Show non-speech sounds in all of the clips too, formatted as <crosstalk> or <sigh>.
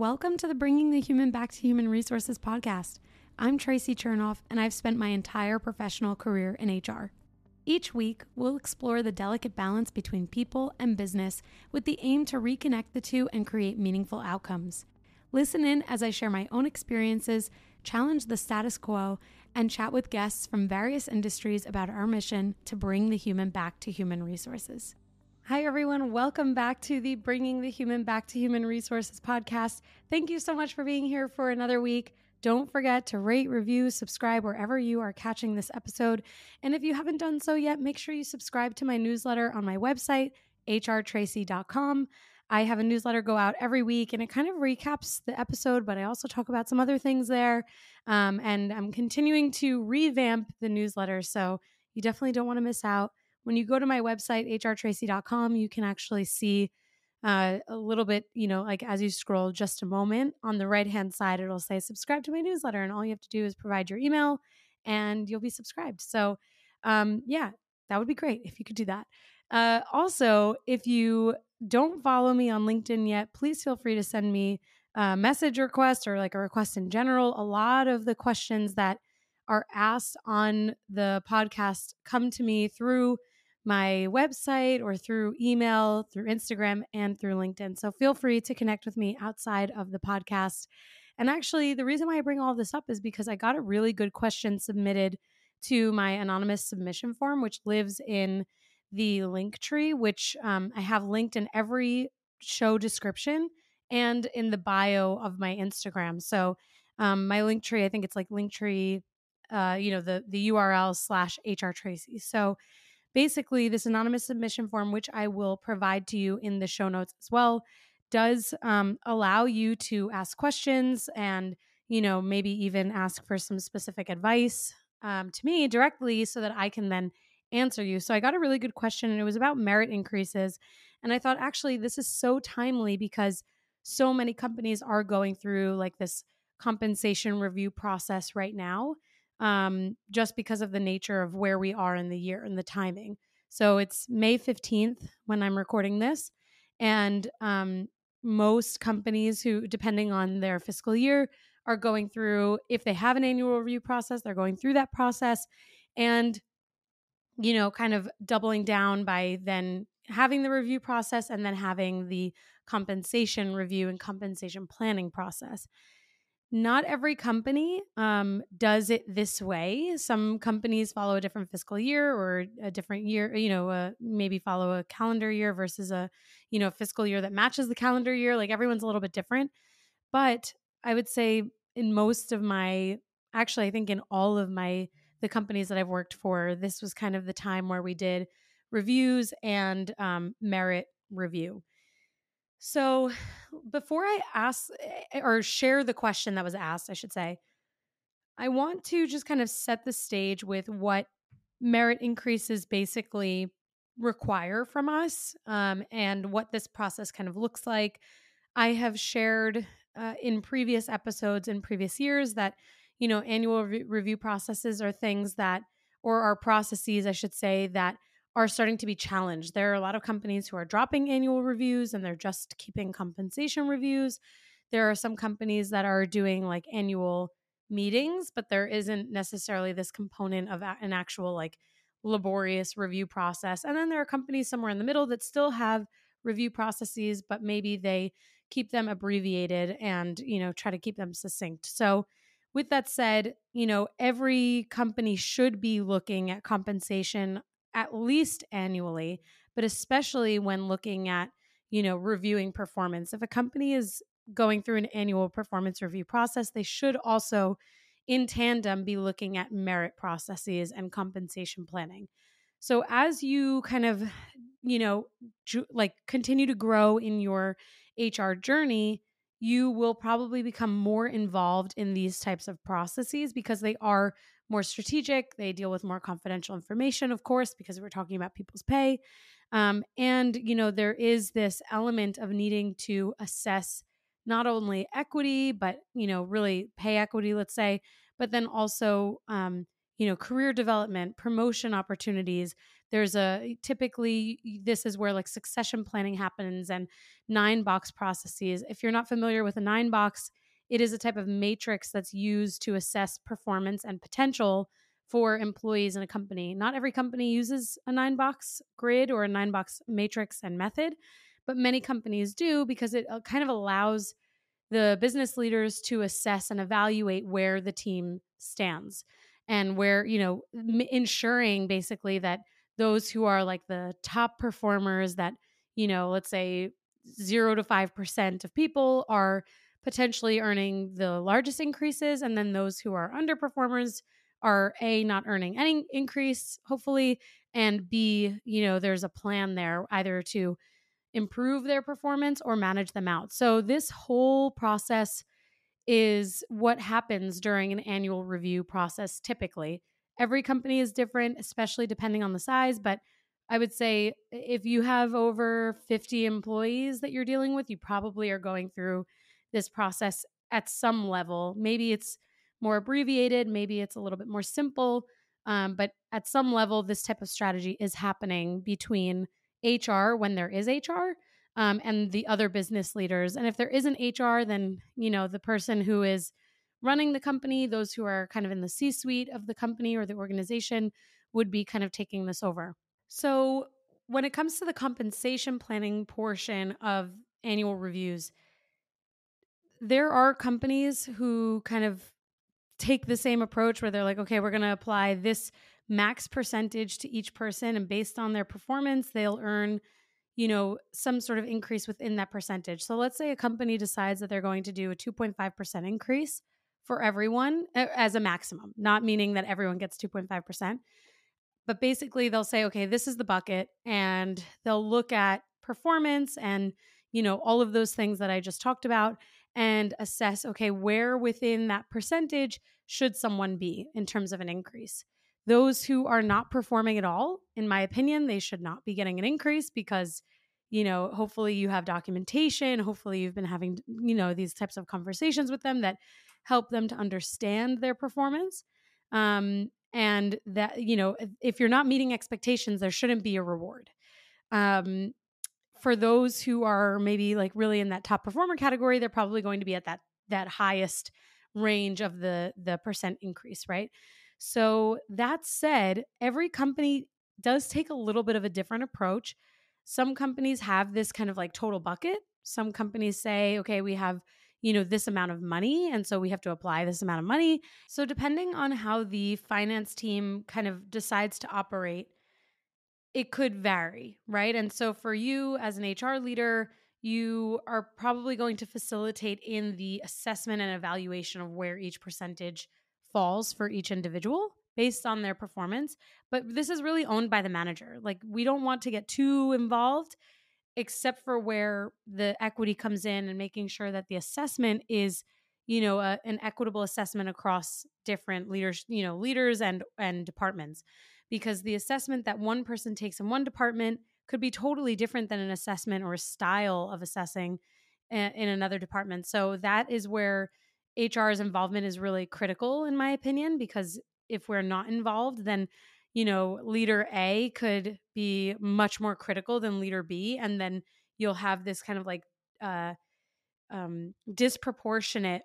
Welcome to the Bringing the Human Back to Human Resources podcast. I'm Traci Chernoff, and I've spent my entire professional career in HR. Each week, we'll explore the delicate balance between people and business with the aim to reconnect the two and create meaningful outcomes. Listen in as I share my own experiences, challenge the status quo, and chat with guests from various industries about our mission to bring the human back to human resources. Hi, everyone. Welcome back to the Bringing the Human Back to Human Resources podcast. Thank you so much for being here for another week. Don't forget to rate, review, subscribe wherever you are catching this episode. And if you haven't done so yet, make sure you subscribe to my newsletter on my website, hrtraci.com. I have a newsletter go out every week and it kind of recaps the episode, but I also talk about some other things there. Um, and I'm continuing to revamp the newsletter. So you definitely don't want to miss out when you go to my website, hrtraci.com, you can actually see uh, a little bit, you know, like as you scroll just a moment on the right hand side, it'll say subscribe to my newsletter. And all you have to do is provide your email and you'll be subscribed. So, um, yeah, that would be great if you could do that. Uh, also, if you don't follow me on LinkedIn yet, please feel free to send me a message request or like a request in general. A lot of the questions that are asked on the podcast come to me through my website or through email, through Instagram, and through LinkedIn. So feel free to connect with me outside of the podcast. And actually, the reason why I bring all this up is because I got a really good question submitted to my anonymous submission form, which lives in the link tree, which um, I have linked in every show description and in the bio of my Instagram. So um, my link tree, I think it's like Linktree, uh, you know, the the URL slash HR Traci. So basically this anonymous submission form which i will provide to you in the show notes as well does um, allow you to ask questions and you know maybe even ask for some specific advice um, to me directly so that i can then answer you. So i got a really good question and it was about merit increases and i thought actually this is so timely because so many companies are going through like this compensation review process right now um, just because of the nature of where we are in the year and the timing. So it's May 15th when I'm recording this. And um, most companies who, depending on their fiscal year, are going through, if they have an annual review process, they're going through that process and, you know, kind of doubling down by then having the review process and then having the compensation review and compensation planning process not every company um, does it this way. Some companies follow a different fiscal year or a different year, you know, uh, maybe follow a calendar year versus a, you know, fiscal year that matches the calendar year. Like everyone's a little bit different. But I would say in most of my, actually, I think in all of my, the companies that I've worked for, this was kind of the time where we did reviews and um, merit review. So, before I ask eh, or share the question that was asked, I should say, I want to just kind of set the stage with what merit increases basically require from us um, and what this process kind of looks like. I have shared uh, in previous episodes in previous years that, you know, annual re- review processes are things that, or are processes, I should say, that are starting to be challenged. There are a lot of companies who are dropping annual reviews and they're just keeping compensation reviews. There are some companies that are doing like annual meetings, but there isn't necessarily this component of an actual like laborious review process. And then there are companies somewhere in the middle that still have review processes, but maybe they keep them abbreviated and, you know, try to keep them succinct. So, with that said, you know, every company should be looking at compensation at least annually, but especially when looking at, you know, reviewing performance. If a company is going through an annual performance review process, they should also in tandem be looking at merit processes and compensation planning. So as you kind of, you know, ju- like continue to grow in your HR journey, you will probably become more involved in these types of processes because they are more strategic. They deal with more confidential information, of course, because we're talking about people's pay. Um, and, you know, there is this element of needing to assess not only equity, but, you know, really pay equity, let's say, but then also, um, you know, career development, promotion opportunities, there's a typically this is where like succession planning happens and nine box processes. If you're not familiar with a nine box it is a type of matrix that's used to assess performance and potential for employees in a company. Not every company uses a nine box grid or a nine box matrix and method but many companies do because it uh, kind of allows the business leaders to assess and evaluate where the team stands and where you know m- ensuring basically that those who are like the top performers that you know let's say 0 to 5% of people are potentially earning the largest increases and then those who are underperformers are a not earning any increase hopefully and b you know there's a plan there either to improve their performance or manage them out so this whole process is what happens during an annual review process typically. Every company is different, especially depending on the size, but I would say if you have over 50 employees that you're dealing with, you probably are going through this process at some level. Maybe it's more abbreviated, maybe it's a little bit more simple, um, but at some level, this type of strategy is happening between HR when there is HR um, and the other business leaders. And if there isn't HR, then, you know, the person who is running the company, those who are kind of in the C suite of the company or the organization would be kind of taking this over. So, when it comes to the compensation planning portion of annual reviews, there are companies who kind of take the same approach where they're like, okay, we're going to apply this max percentage to each person, and based on their performance, they'll earn you know, some sort of increase within that percentage. So let's say a company decides that they're going to do a 2.5% increase for everyone as a maximum, not meaning that everyone gets 2.5%. But basically, they'll say, okay, this is the bucket, and they'll look at performance and, you know, all of those things that I just talked about and assess, okay, where within that percentage should someone be in terms of an increase. Those who are not performing at all, in my opinion, they should not be getting an increase because, you know, hopefully you have documentation. Hopefully you've been having, you know, these types of conversations with them that help them to understand their performance. Um, and that, you know, if, you're not meeting expectations, there shouldn't be a reward. Um, for those who are maybe like really in that top performer category, they're probably going to be at that that highest range of the the percent increase, right? So, that said, every company does take a little bit of a different approach. Some companies have this kind of like total bucket. Some companies say, okay, we have, you know, this amount of money. And so we have to apply this amount of money. So, depending on how the finance team kind of decides to operate, it could vary, right? And so, for you as an HR leader, you are probably going to facilitate in the assessment and evaluation of where each percentage falls for each individual based on their performance. But this is really owned by the manager. Like, we don't want to get too involved, except for where the equity comes in and making sure that the assessment is you know a, an equitable assessment across different leaders you know leaders and and departments because the assessment that one person takes in one department could be totally different than an assessment or a style of assessing in another department so that is where HR's involvement is really critical, in my opinion, because if we're not involved, then you know, leader A could be much more critical than leader B, and then you'll have this kind of like uh, um, disproportionate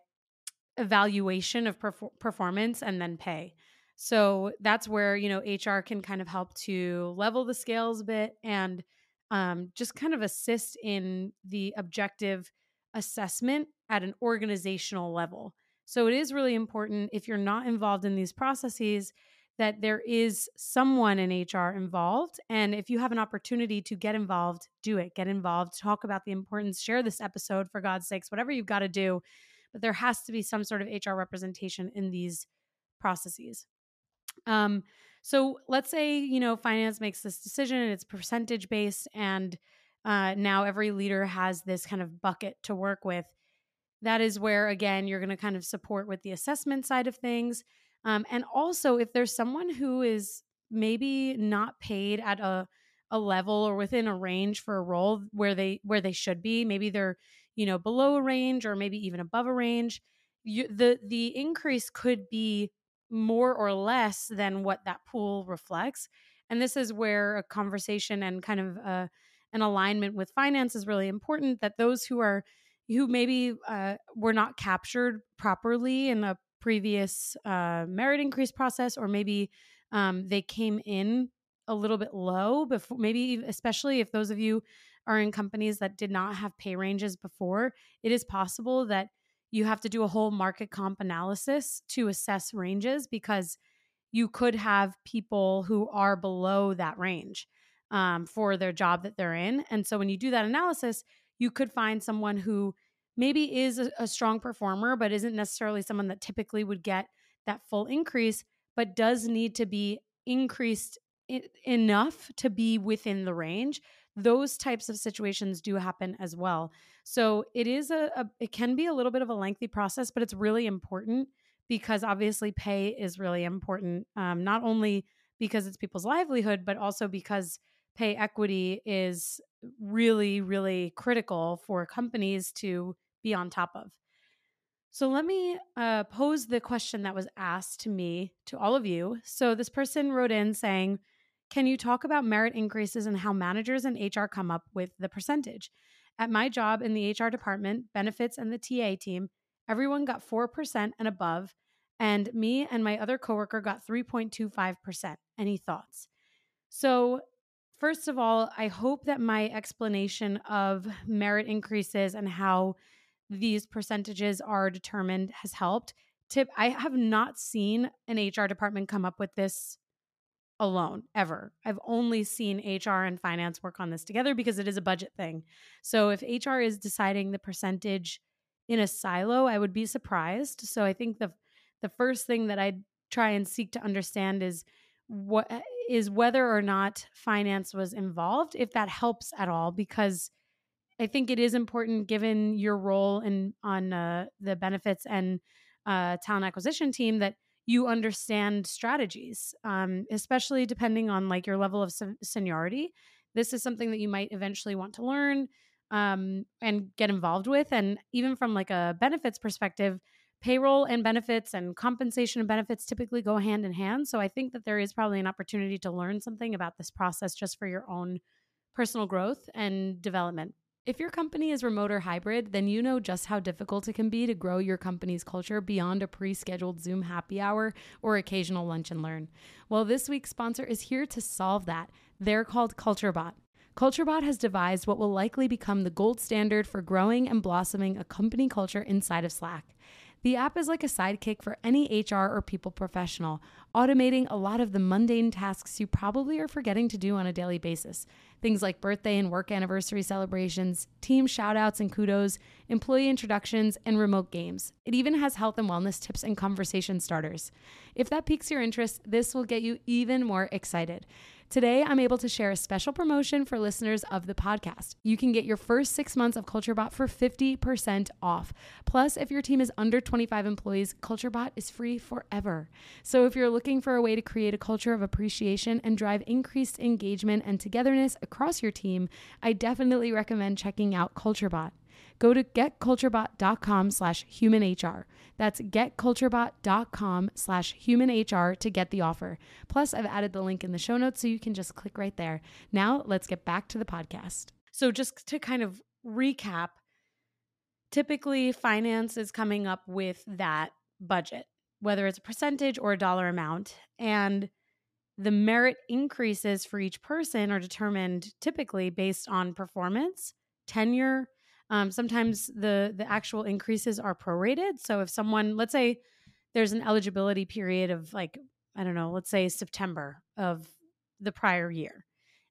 evaluation of perf- performance and then pay. So that's where you know HR can kind of help to level the scales a bit and um, just kind of assist in the objective assessment at an organizational level. So it is really important if you're not involved in these processes that there is someone in HR involved. And if you have an opportunity to get involved, do it. Get involved, talk about the importance, share this episode for God's sakes, whatever you've got to do. But there has to be some sort of HR representation in these processes. Um, so let's say, you know, finance makes this decision and it's percentage based and uh, now every leader has this kind of bucket to work with. That is where, again, you're going to kind of support with the assessment side of things. Um, and also, if there's someone who is maybe not paid at a a level or within a range for a role where they where they should be maybe they're you know below a range or maybe even above a range you, the the increase could be more or less than what that pool reflects And this is where a conversation and kind of uh, an alignment with finance is really important. That those who are who maybe uh, were not captured properly in a previous uh, merit increase process, or maybe um, they came in a little bit low before, maybe especially if those of you are in companies that did not have pay ranges before, it is possible that you have to do a whole market comp analysis to assess ranges because you could have people who are below that range um, for their job that they're in. And so when you do that analysis, you could find someone who maybe is a, a strong performer, but isn't necessarily someone that typically would get that full increase, but does need to be increased enough to be within the range those types of situations do happen as well. So it is a, a, it can be a little bit of a lengthy process but it's really important because obviously pay is really important um, not only because it's people's livelihood but also because pay equity is really really critical for companies to be on top of so let me uh, pose the question that was asked to me to all of you so this person wrote in saying can you talk about merit increases and how managers and HR come up with the percentage? At my job in the HR department, benefits, and the TA team, everyone got 4% and above, and me and my other coworker got 3.25%. Any thoughts? So, first of all, I hope that my explanation of merit increases and how these percentages are determined has helped. Tip I have not seen an HR department come up with this alone ever. I've only seen HR and finance work on this together because it is a budget thing. So if HR is deciding the percentage in a silo, I would be surprised. So I think the the first thing that I'd try and seek to understand is what is whether or not finance was involved, if that helps at all, because I think it is important given your role in on uh, the benefits and uh, talent acquisition team that you understand strategies, um, especially depending on like your level of seniority. This is something that you might eventually want to learn um, and get involved with. And even from like a benefits perspective, payroll and benefits and compensation and benefits typically go hand in hand. So I think that there is probably an opportunity to learn something about this process just for your own personal growth and development. If your company is remote or hybrid, then you know just how difficult it can be to grow your company's culture beyond a pre scheduled Zoom happy hour or occasional lunch and learn. Well, this week's sponsor is here to solve that. They're called CultureBot. CultureBot has devised what will likely become the gold standard for growing and blossoming a company culture inside of Slack. The app is like a sidekick for any HR or people professional, automating a lot of the mundane tasks you probably are forgetting to do on a daily basis. Things like birthday and work anniversary celebrations, team shoutouts and kudos, employee introductions, and remote games. It even has health and wellness tips and conversation starters. If that piques your interest, this will get you even more excited. Today, I'm able to share a special promotion for listeners of the podcast. You can get your first six months of CultureBot for 50% off. Plus, if your team is under 25 employees, CultureBot is free forever. So, if you're looking for a way to create a culture of appreciation and drive increased engagement and togetherness across your team, I definitely recommend checking out CultureBot go to getculturebot.com slash humanhr. That's getculturebot.com slash humanhr to get the offer. Plus, I've added the link in the show notes so you can just click right there. Now, let's get back to the podcast. So, just to kind of recap, typically finance is coming up with that budget, whether it's a percentage or a dollar amount. And the merit increases for each person are determined typically based on performance, tenure, um, sometimes the the actual increases are prorated. So if someone, let's say, there's an eligibility period of like I don't know, let's say September of the prior year,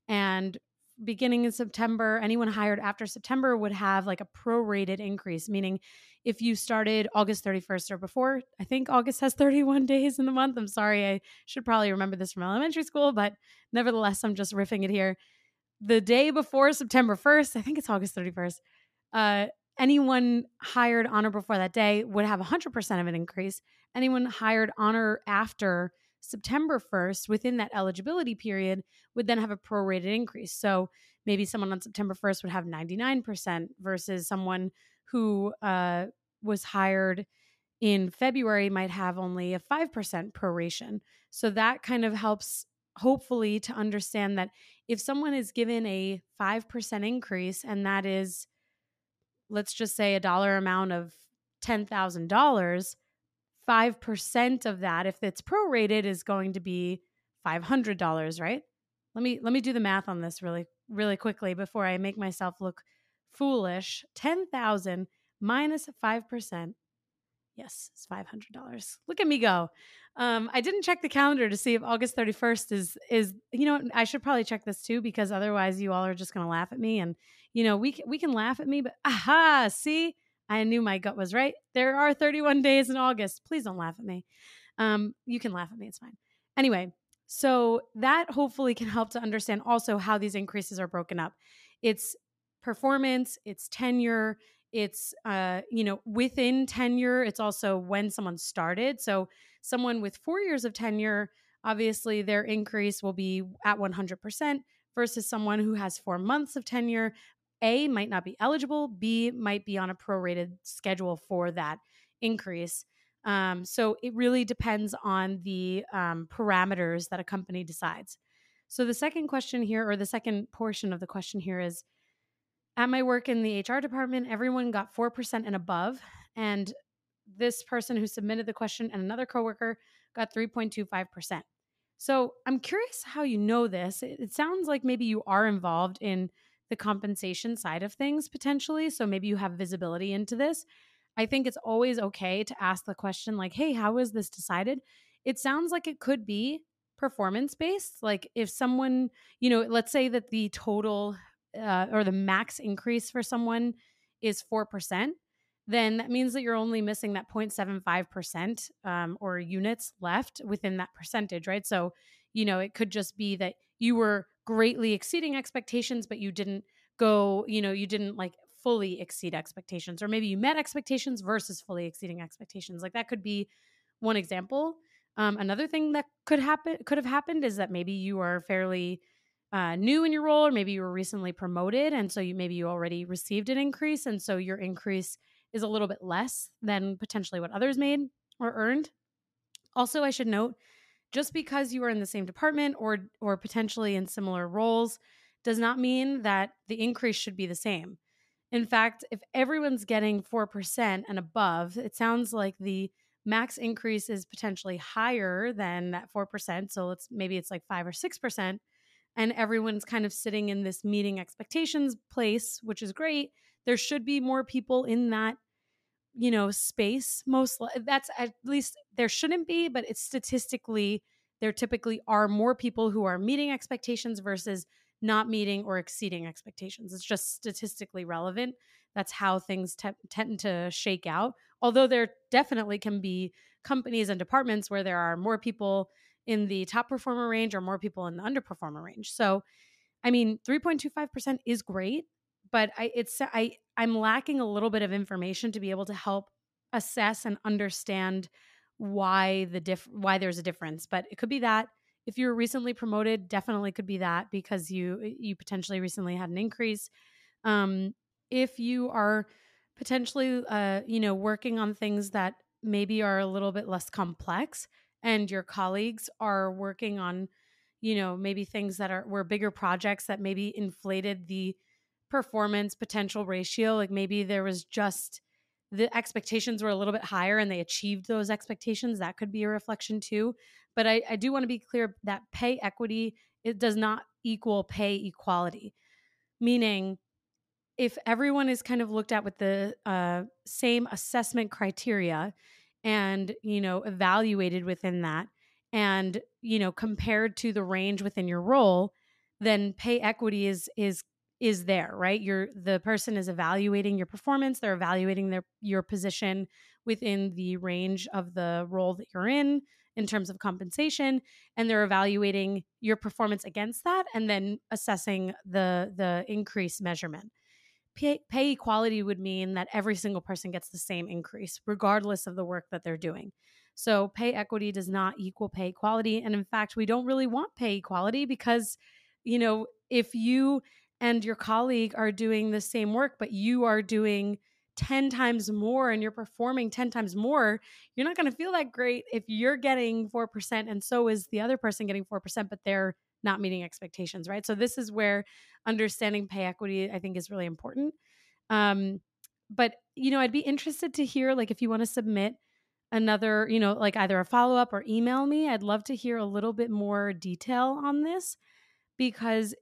and beginning in September, anyone hired after September would have like a prorated increase, meaning if you started August 31st or before, I think August has <laughs> 31 days in the month. I'm sorry, I should probably remember this from elementary school, but nevertheless, I'm just riffing it here. The day before September 1st, I think it's August 31st, uh, anyone hired on or before that day would have 100% of an increase. Anyone hired on or after September 1st within that eligibility period would then have a prorated increase. So maybe someone on September 1st would have 99% versus someone who uh, was hired in February might have only a 5% proration. So that kind of helps hopefully to understand that if someone is given a 5% increase and that is let's just say a dollar amount of $10,000 5% of that if it's prorated is going to be $500 right? Let me let me do the math on this really really quickly before i make myself look foolish. 10000 minus 5% yes it's $500 look at me go um, I didn't check the calendar to see if August 31st is is you know I should probably check this too because otherwise you all are just going to laugh at me and you know we we can laugh at me but aha see? I knew my gut was right. There are 31 days in August. Please don't laugh at me. Um, you can laugh at me it's fine. Anyway so that hopefully can help to understand also how these increases are broken up. It's performance it's tenure it's uh, you know within tenure it's also when someone started. So Someone with four years of tenure, obviously their increase will be at 100% versus someone who has four months of tenure. A might not be eligible, B might be on a prorated schedule for that increase. Um, so it really depends on the um, parameters that a company decides. So the second question here, or the second portion of the question here is at my work in the HR department, everyone got 4% and above. And this person who submitted the question and another coworker got 3.25%. So I'm curious how you know this. It, sounds like maybe you are involved in the compensation side of things potentially. So maybe you have visibility into this. I think it's always okay to ask the question, like, hey, how was this decided? It sounds like it could be performance based. Like if someone, you know, let's say that the total uh, or the max increase for someone is 4% then that means that you're only missing that 0.75% um, or units left within that percentage, right? So, you know, it could just be that you were greatly exceeding expectations, but you didn't go, you know, you didn't like fully exceed expectations, or maybe you met expectations versus fully exceeding expectations. Like that could be one example. Um, another thing that could happen could have happened is that maybe you are fairly uh, new in your role, or maybe you were recently promoted, and so you maybe you already received an increase, and so your increase is a little bit less than potentially what others made or earned. Also, I should note just because you are in the same department or or potentially in similar roles does not mean that the increase should be the same. In fact, if everyone's getting 4% and above, it sounds like the max increase is potentially higher than that 4%. So let's maybe it's like 5 or 6% and everyone's kind of sitting in this meeting expectations place, which is great. There should be more people in that you know space most that's at least there shouldn't be but it's statistically there typically are more people who are meeting expectations versus not meeting or exceeding expectations. It's just statistically relevant. That's how things te- tend to shake out although there definitely can be companies and departments where there are more people in the top performer range or more people in the underperformer range. So i mean 3.25% is great but I it's I I'm lacking a little bit of information to be able to help assess and understand why the diff why there's a difference. But it could be that if you're recently promoted, definitely could be that because you you potentially recently had an increase. Um, if you are potentially uh, you know working on things that maybe are a little bit less complex and your colleagues are working on you know maybe things that are were bigger projects that maybe inflated the performance potential ratio like maybe there was just the expectations were a little bit higher and they achieved those expectations that could be a reflection too. But i, I do want to be clear that pay equity it does not equal pay equality. Meaning if everyone is kind of looked at with the uh, same assessment criteria and you know evaluated within that and you know compared to the range within your role then pay equity is is is there, right? You're the person is evaluating your performance, they're evaluating their your position within the range of the role that you're in in terms of compensation and they're evaluating your performance against that and then assessing the the increase measurement. Pay, pay equality would mean that every single person gets the same increase regardless of the work that they're doing. So pay equity does not equal pay equality and in fact we don't really want pay equality because you know if you and your colleague are doing the same work, but you are doing 10 times more and you're performing 10 times more, you're not going to feel that great if you're getting 4% and so is the other person getting 4%, but they're not meeting expectations, right? So this is where understanding pay equity, I think, is really important. Um, but you know, I'd be interested to hear like if you want to submit another, you know, like either a follow up or email me. I'd love to hear a little bit more detail on this because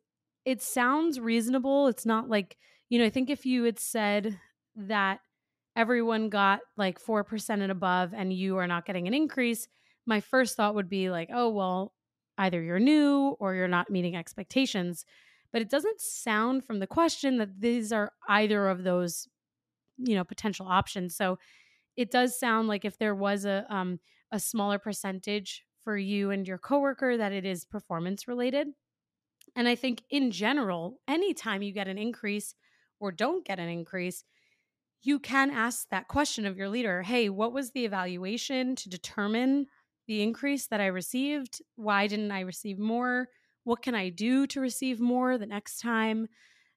it sounds reasonable. It's not like, you know, I think if you had said that everyone got like 4% and above and you are not getting an increase, my first thought would be like, oh, well, either you're new or you're not meeting expectations. But it doesn't sound from the question that these are either of those, you know, potential options. So it does sound like if there was a um, a smaller percentage for you and your coworker that it is performance related. And I think in general, anytime you get an increase or don't get an increase, you can ask that question of your leader Hey, what was the evaluation to determine the increase that I received? Why didn't I receive more? What can I do to receive more the next time?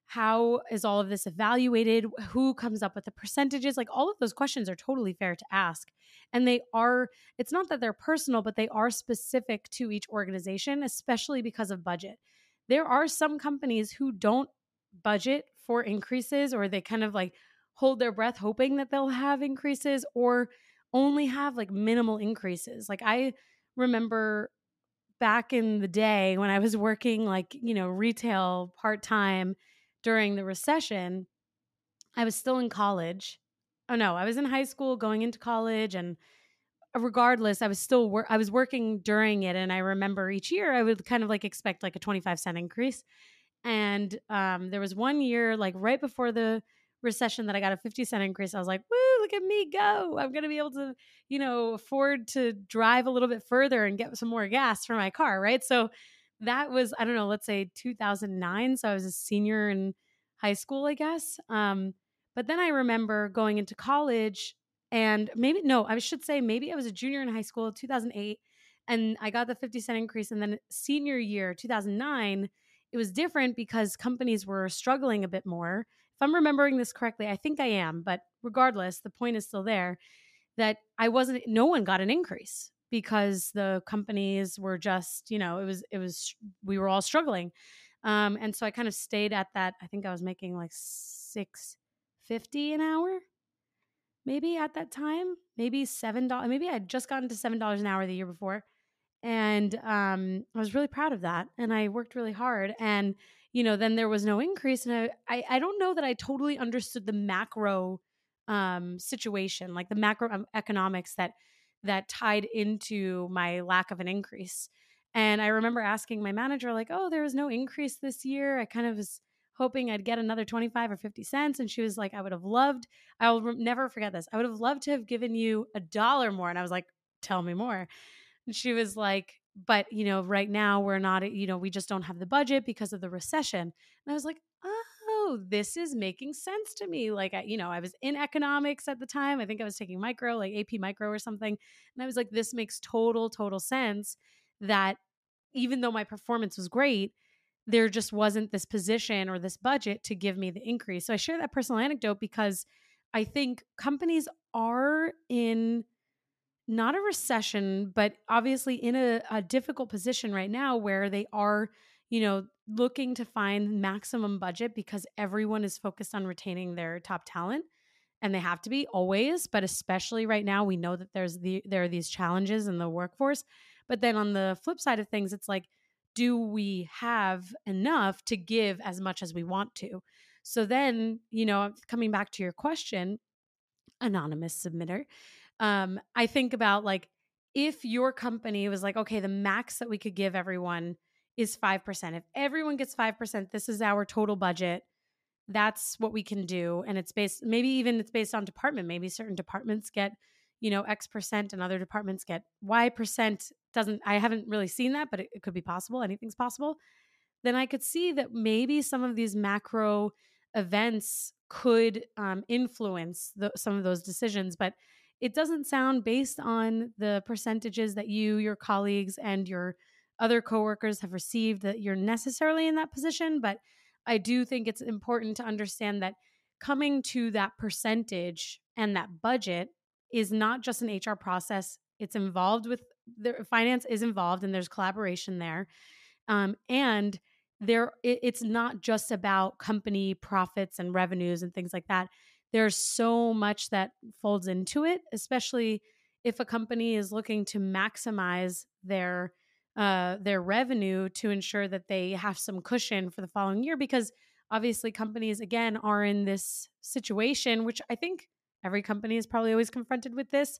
How is all of this evaluated? Who comes up with the percentages? Like all of those questions are totally fair to ask. And they are, it's not that they're personal, but they are specific to each organization, especially because of budget. There are some companies who don't budget for increases or they kind of like hold their breath hoping that they'll have increases or only have like minimal increases. Like I remember back in the day when I was working like, you know, retail part time during the recession, I was still in college. Oh no, I was in high school going into college and regardless, I was still wor- I was working during it and I remember each year I would kind of like expect like a 25 cent increase. And um, there was one year like right before the recession that I got a 50 cent increase. I was like, woo, look at me go. I'm going to be able to, you know, afford to drive a little bit further and get some more gas for my car. Right. So that was, I don't know, let's say 2009. So I was a senior in high school, I guess. Um, but then I remember going into college and maybe, no, I should say maybe I was a junior in high school, 2008. And I got the 50 cent increase. And then senior year, 2009, it was different because companies were struggling a bit more if I'm remembering this correctly, I think I am, but regardless, the point is still there that I wasn't, no one got an increase because the companies were just, you know, it was, it was, we were all struggling. Um, and so I kind of stayed at that. I think I was making like 650 an hour maybe at that time, maybe $7, maybe I had just gotten to $7 an hour the year before. And um, I was really proud of that. And I worked really hard. And you know, then there was no increase. And I, I, I don't know that I totally understood the macro um, situation, like the macro um, economics that that tied into my lack of an increase. And I remember asking my manager, like, "Oh, there was no increase this year." I kind of was hoping I'd get another 25 or 50 cents. And she was like, I would have loved, I'll never forget this. I would have loved to have given you a dollar more. And I was like, tell me more. And she was like, but you know right now we're not you know we just don't have the budget because of the recession and i was like oh this is making sense to me like I, you know i was in economics at the time i think i was taking micro like ap micro or something and i was like this makes total total sense that even though my performance was great there just wasn't this position or this budget to give me the increase so i share that personal anecdote because i think companies are in not a recession, but obviously in a, a, difficult position right now where they are, you know, looking to find maximum budget because everyone is focused on retaining their top talent. And they have to be always, but especially right now, we know that there's the there are these challenges in the workforce. But then on the flip side of things, it's like, do we have enough to give as much as we want to? So then, you know, coming back to your question, anonymous submitter, um, I think about like if your company was like, okay, the max that we could give everyone is 5%. If everyone gets 5%, this is our total budget. That's what we can do. And it's based, maybe even it's based on department. Maybe certain departments get, you know, X percent and other departments get Y percent. Doesn't, I haven't really seen that, but it, it could be possible. Anything's possible. Then I could see that maybe some of these macro events could um, influence the, some of those decisions. But it doesn't sound based on the percentages that you, your colleagues, and your other coworkers have received that you're necessarily in that position. But I do think it's important to understand that coming to that percentage and that budget is not just an HR process. It's involved with the finance is involved and there's collaboration there. Um, and there it, it's not just about company profits and revenues and things like that. There's so much that folds into it, especially if a company is looking to maximize their uh, their revenue to ensure that they have some cushion for the following year because obviously companies again are in this situation which i think every company is probably always confronted with this.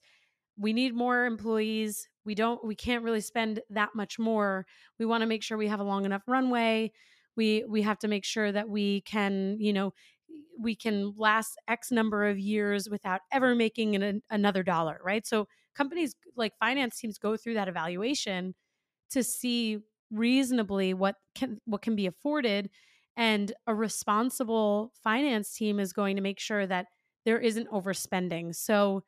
We need more employees. We don't we can't really spend that much more. We want to make sure we have a long enough runway. We we have to make sure that we can you know we can last x number of years without ever making an, another dollar right? So companies like finance teams go through that evaluation to see reasonably what can what can be afforded and a responsible finance team is going to make sure that there isn't overspending. So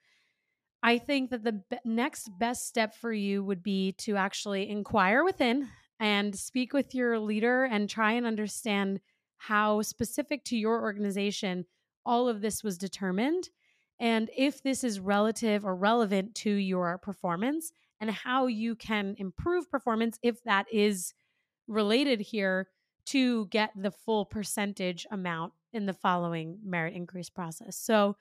I think that the next best step for you would be to actually inquire within and speak with your leader and try and understand how specific to your organization all of this was determined and if this is relative or relevant to your performance and how you can improve performance if that is related here to get the full percentage amount in the following merit increase process. So,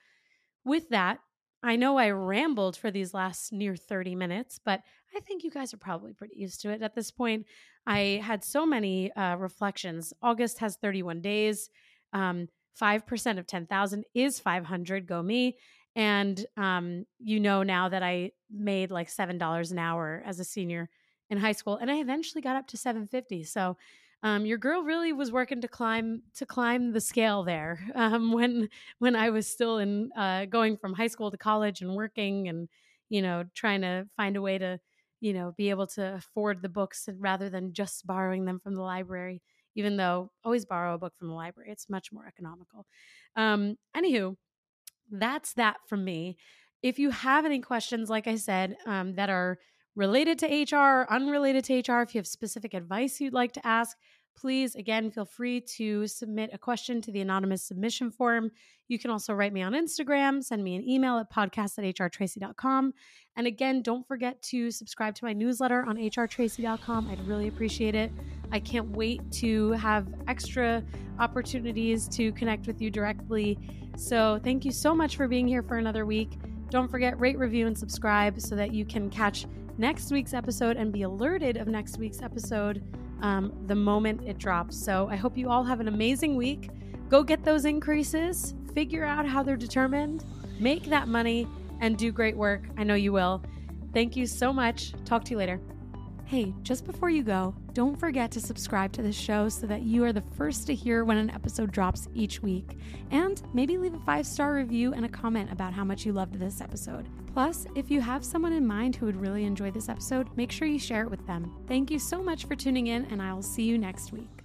with that, I know I rambled for these last near 30 minutes, but I think you guys are probably pretty used to it at this point. I had so many uh, reflections. August has 31 days. Um, 5% of 10,000 is 500. Go me. And um, you know now that I made like $7 an hour as a senior in high school and I eventually got up to 750. So um, your girl really was working to climb to climb the scale there <laughs> um, when when I was still in uh, going from high school to college and working and you know trying to find a way to you know be able to afford the books rather than just borrowing them from the library even though always borrow a book from the library it's much more economical. Um anywho that's that from me. If you have any questions like i said um, that are related to HR, or unrelated to HR, if you have specific advice you'd like to ask, please, again, feel free to submit a question to the anonymous submission form. You can also write me on Instagram, send me an email at podcast at hrtraci.com. And again, don't forget to subscribe to my newsletter on hrtraci.com. I'd really appreciate it. I can't wait to have extra opportunities to connect with you directly. So, thank you so much for being here for another week. Don't forget, rate, review, and subscribe so that you can catch next week's episode and be alerted of next week's episode um, the moment it drops. So I hope you all have an amazing week. Go get those increases, figure out how they're determined, make that money, and do great work. I know you will. Thank you so much. Talk to you later. Hey, just before you go, don't forget to subscribe to the show so that you are the first to hear when an episode drops each week. And maybe leave a five star review and a comment about how much you loved this episode. Plus, if you have someone in mind who would really enjoy this episode, make sure you share it with them. Thank you so much for tuning in, and I will see you next week.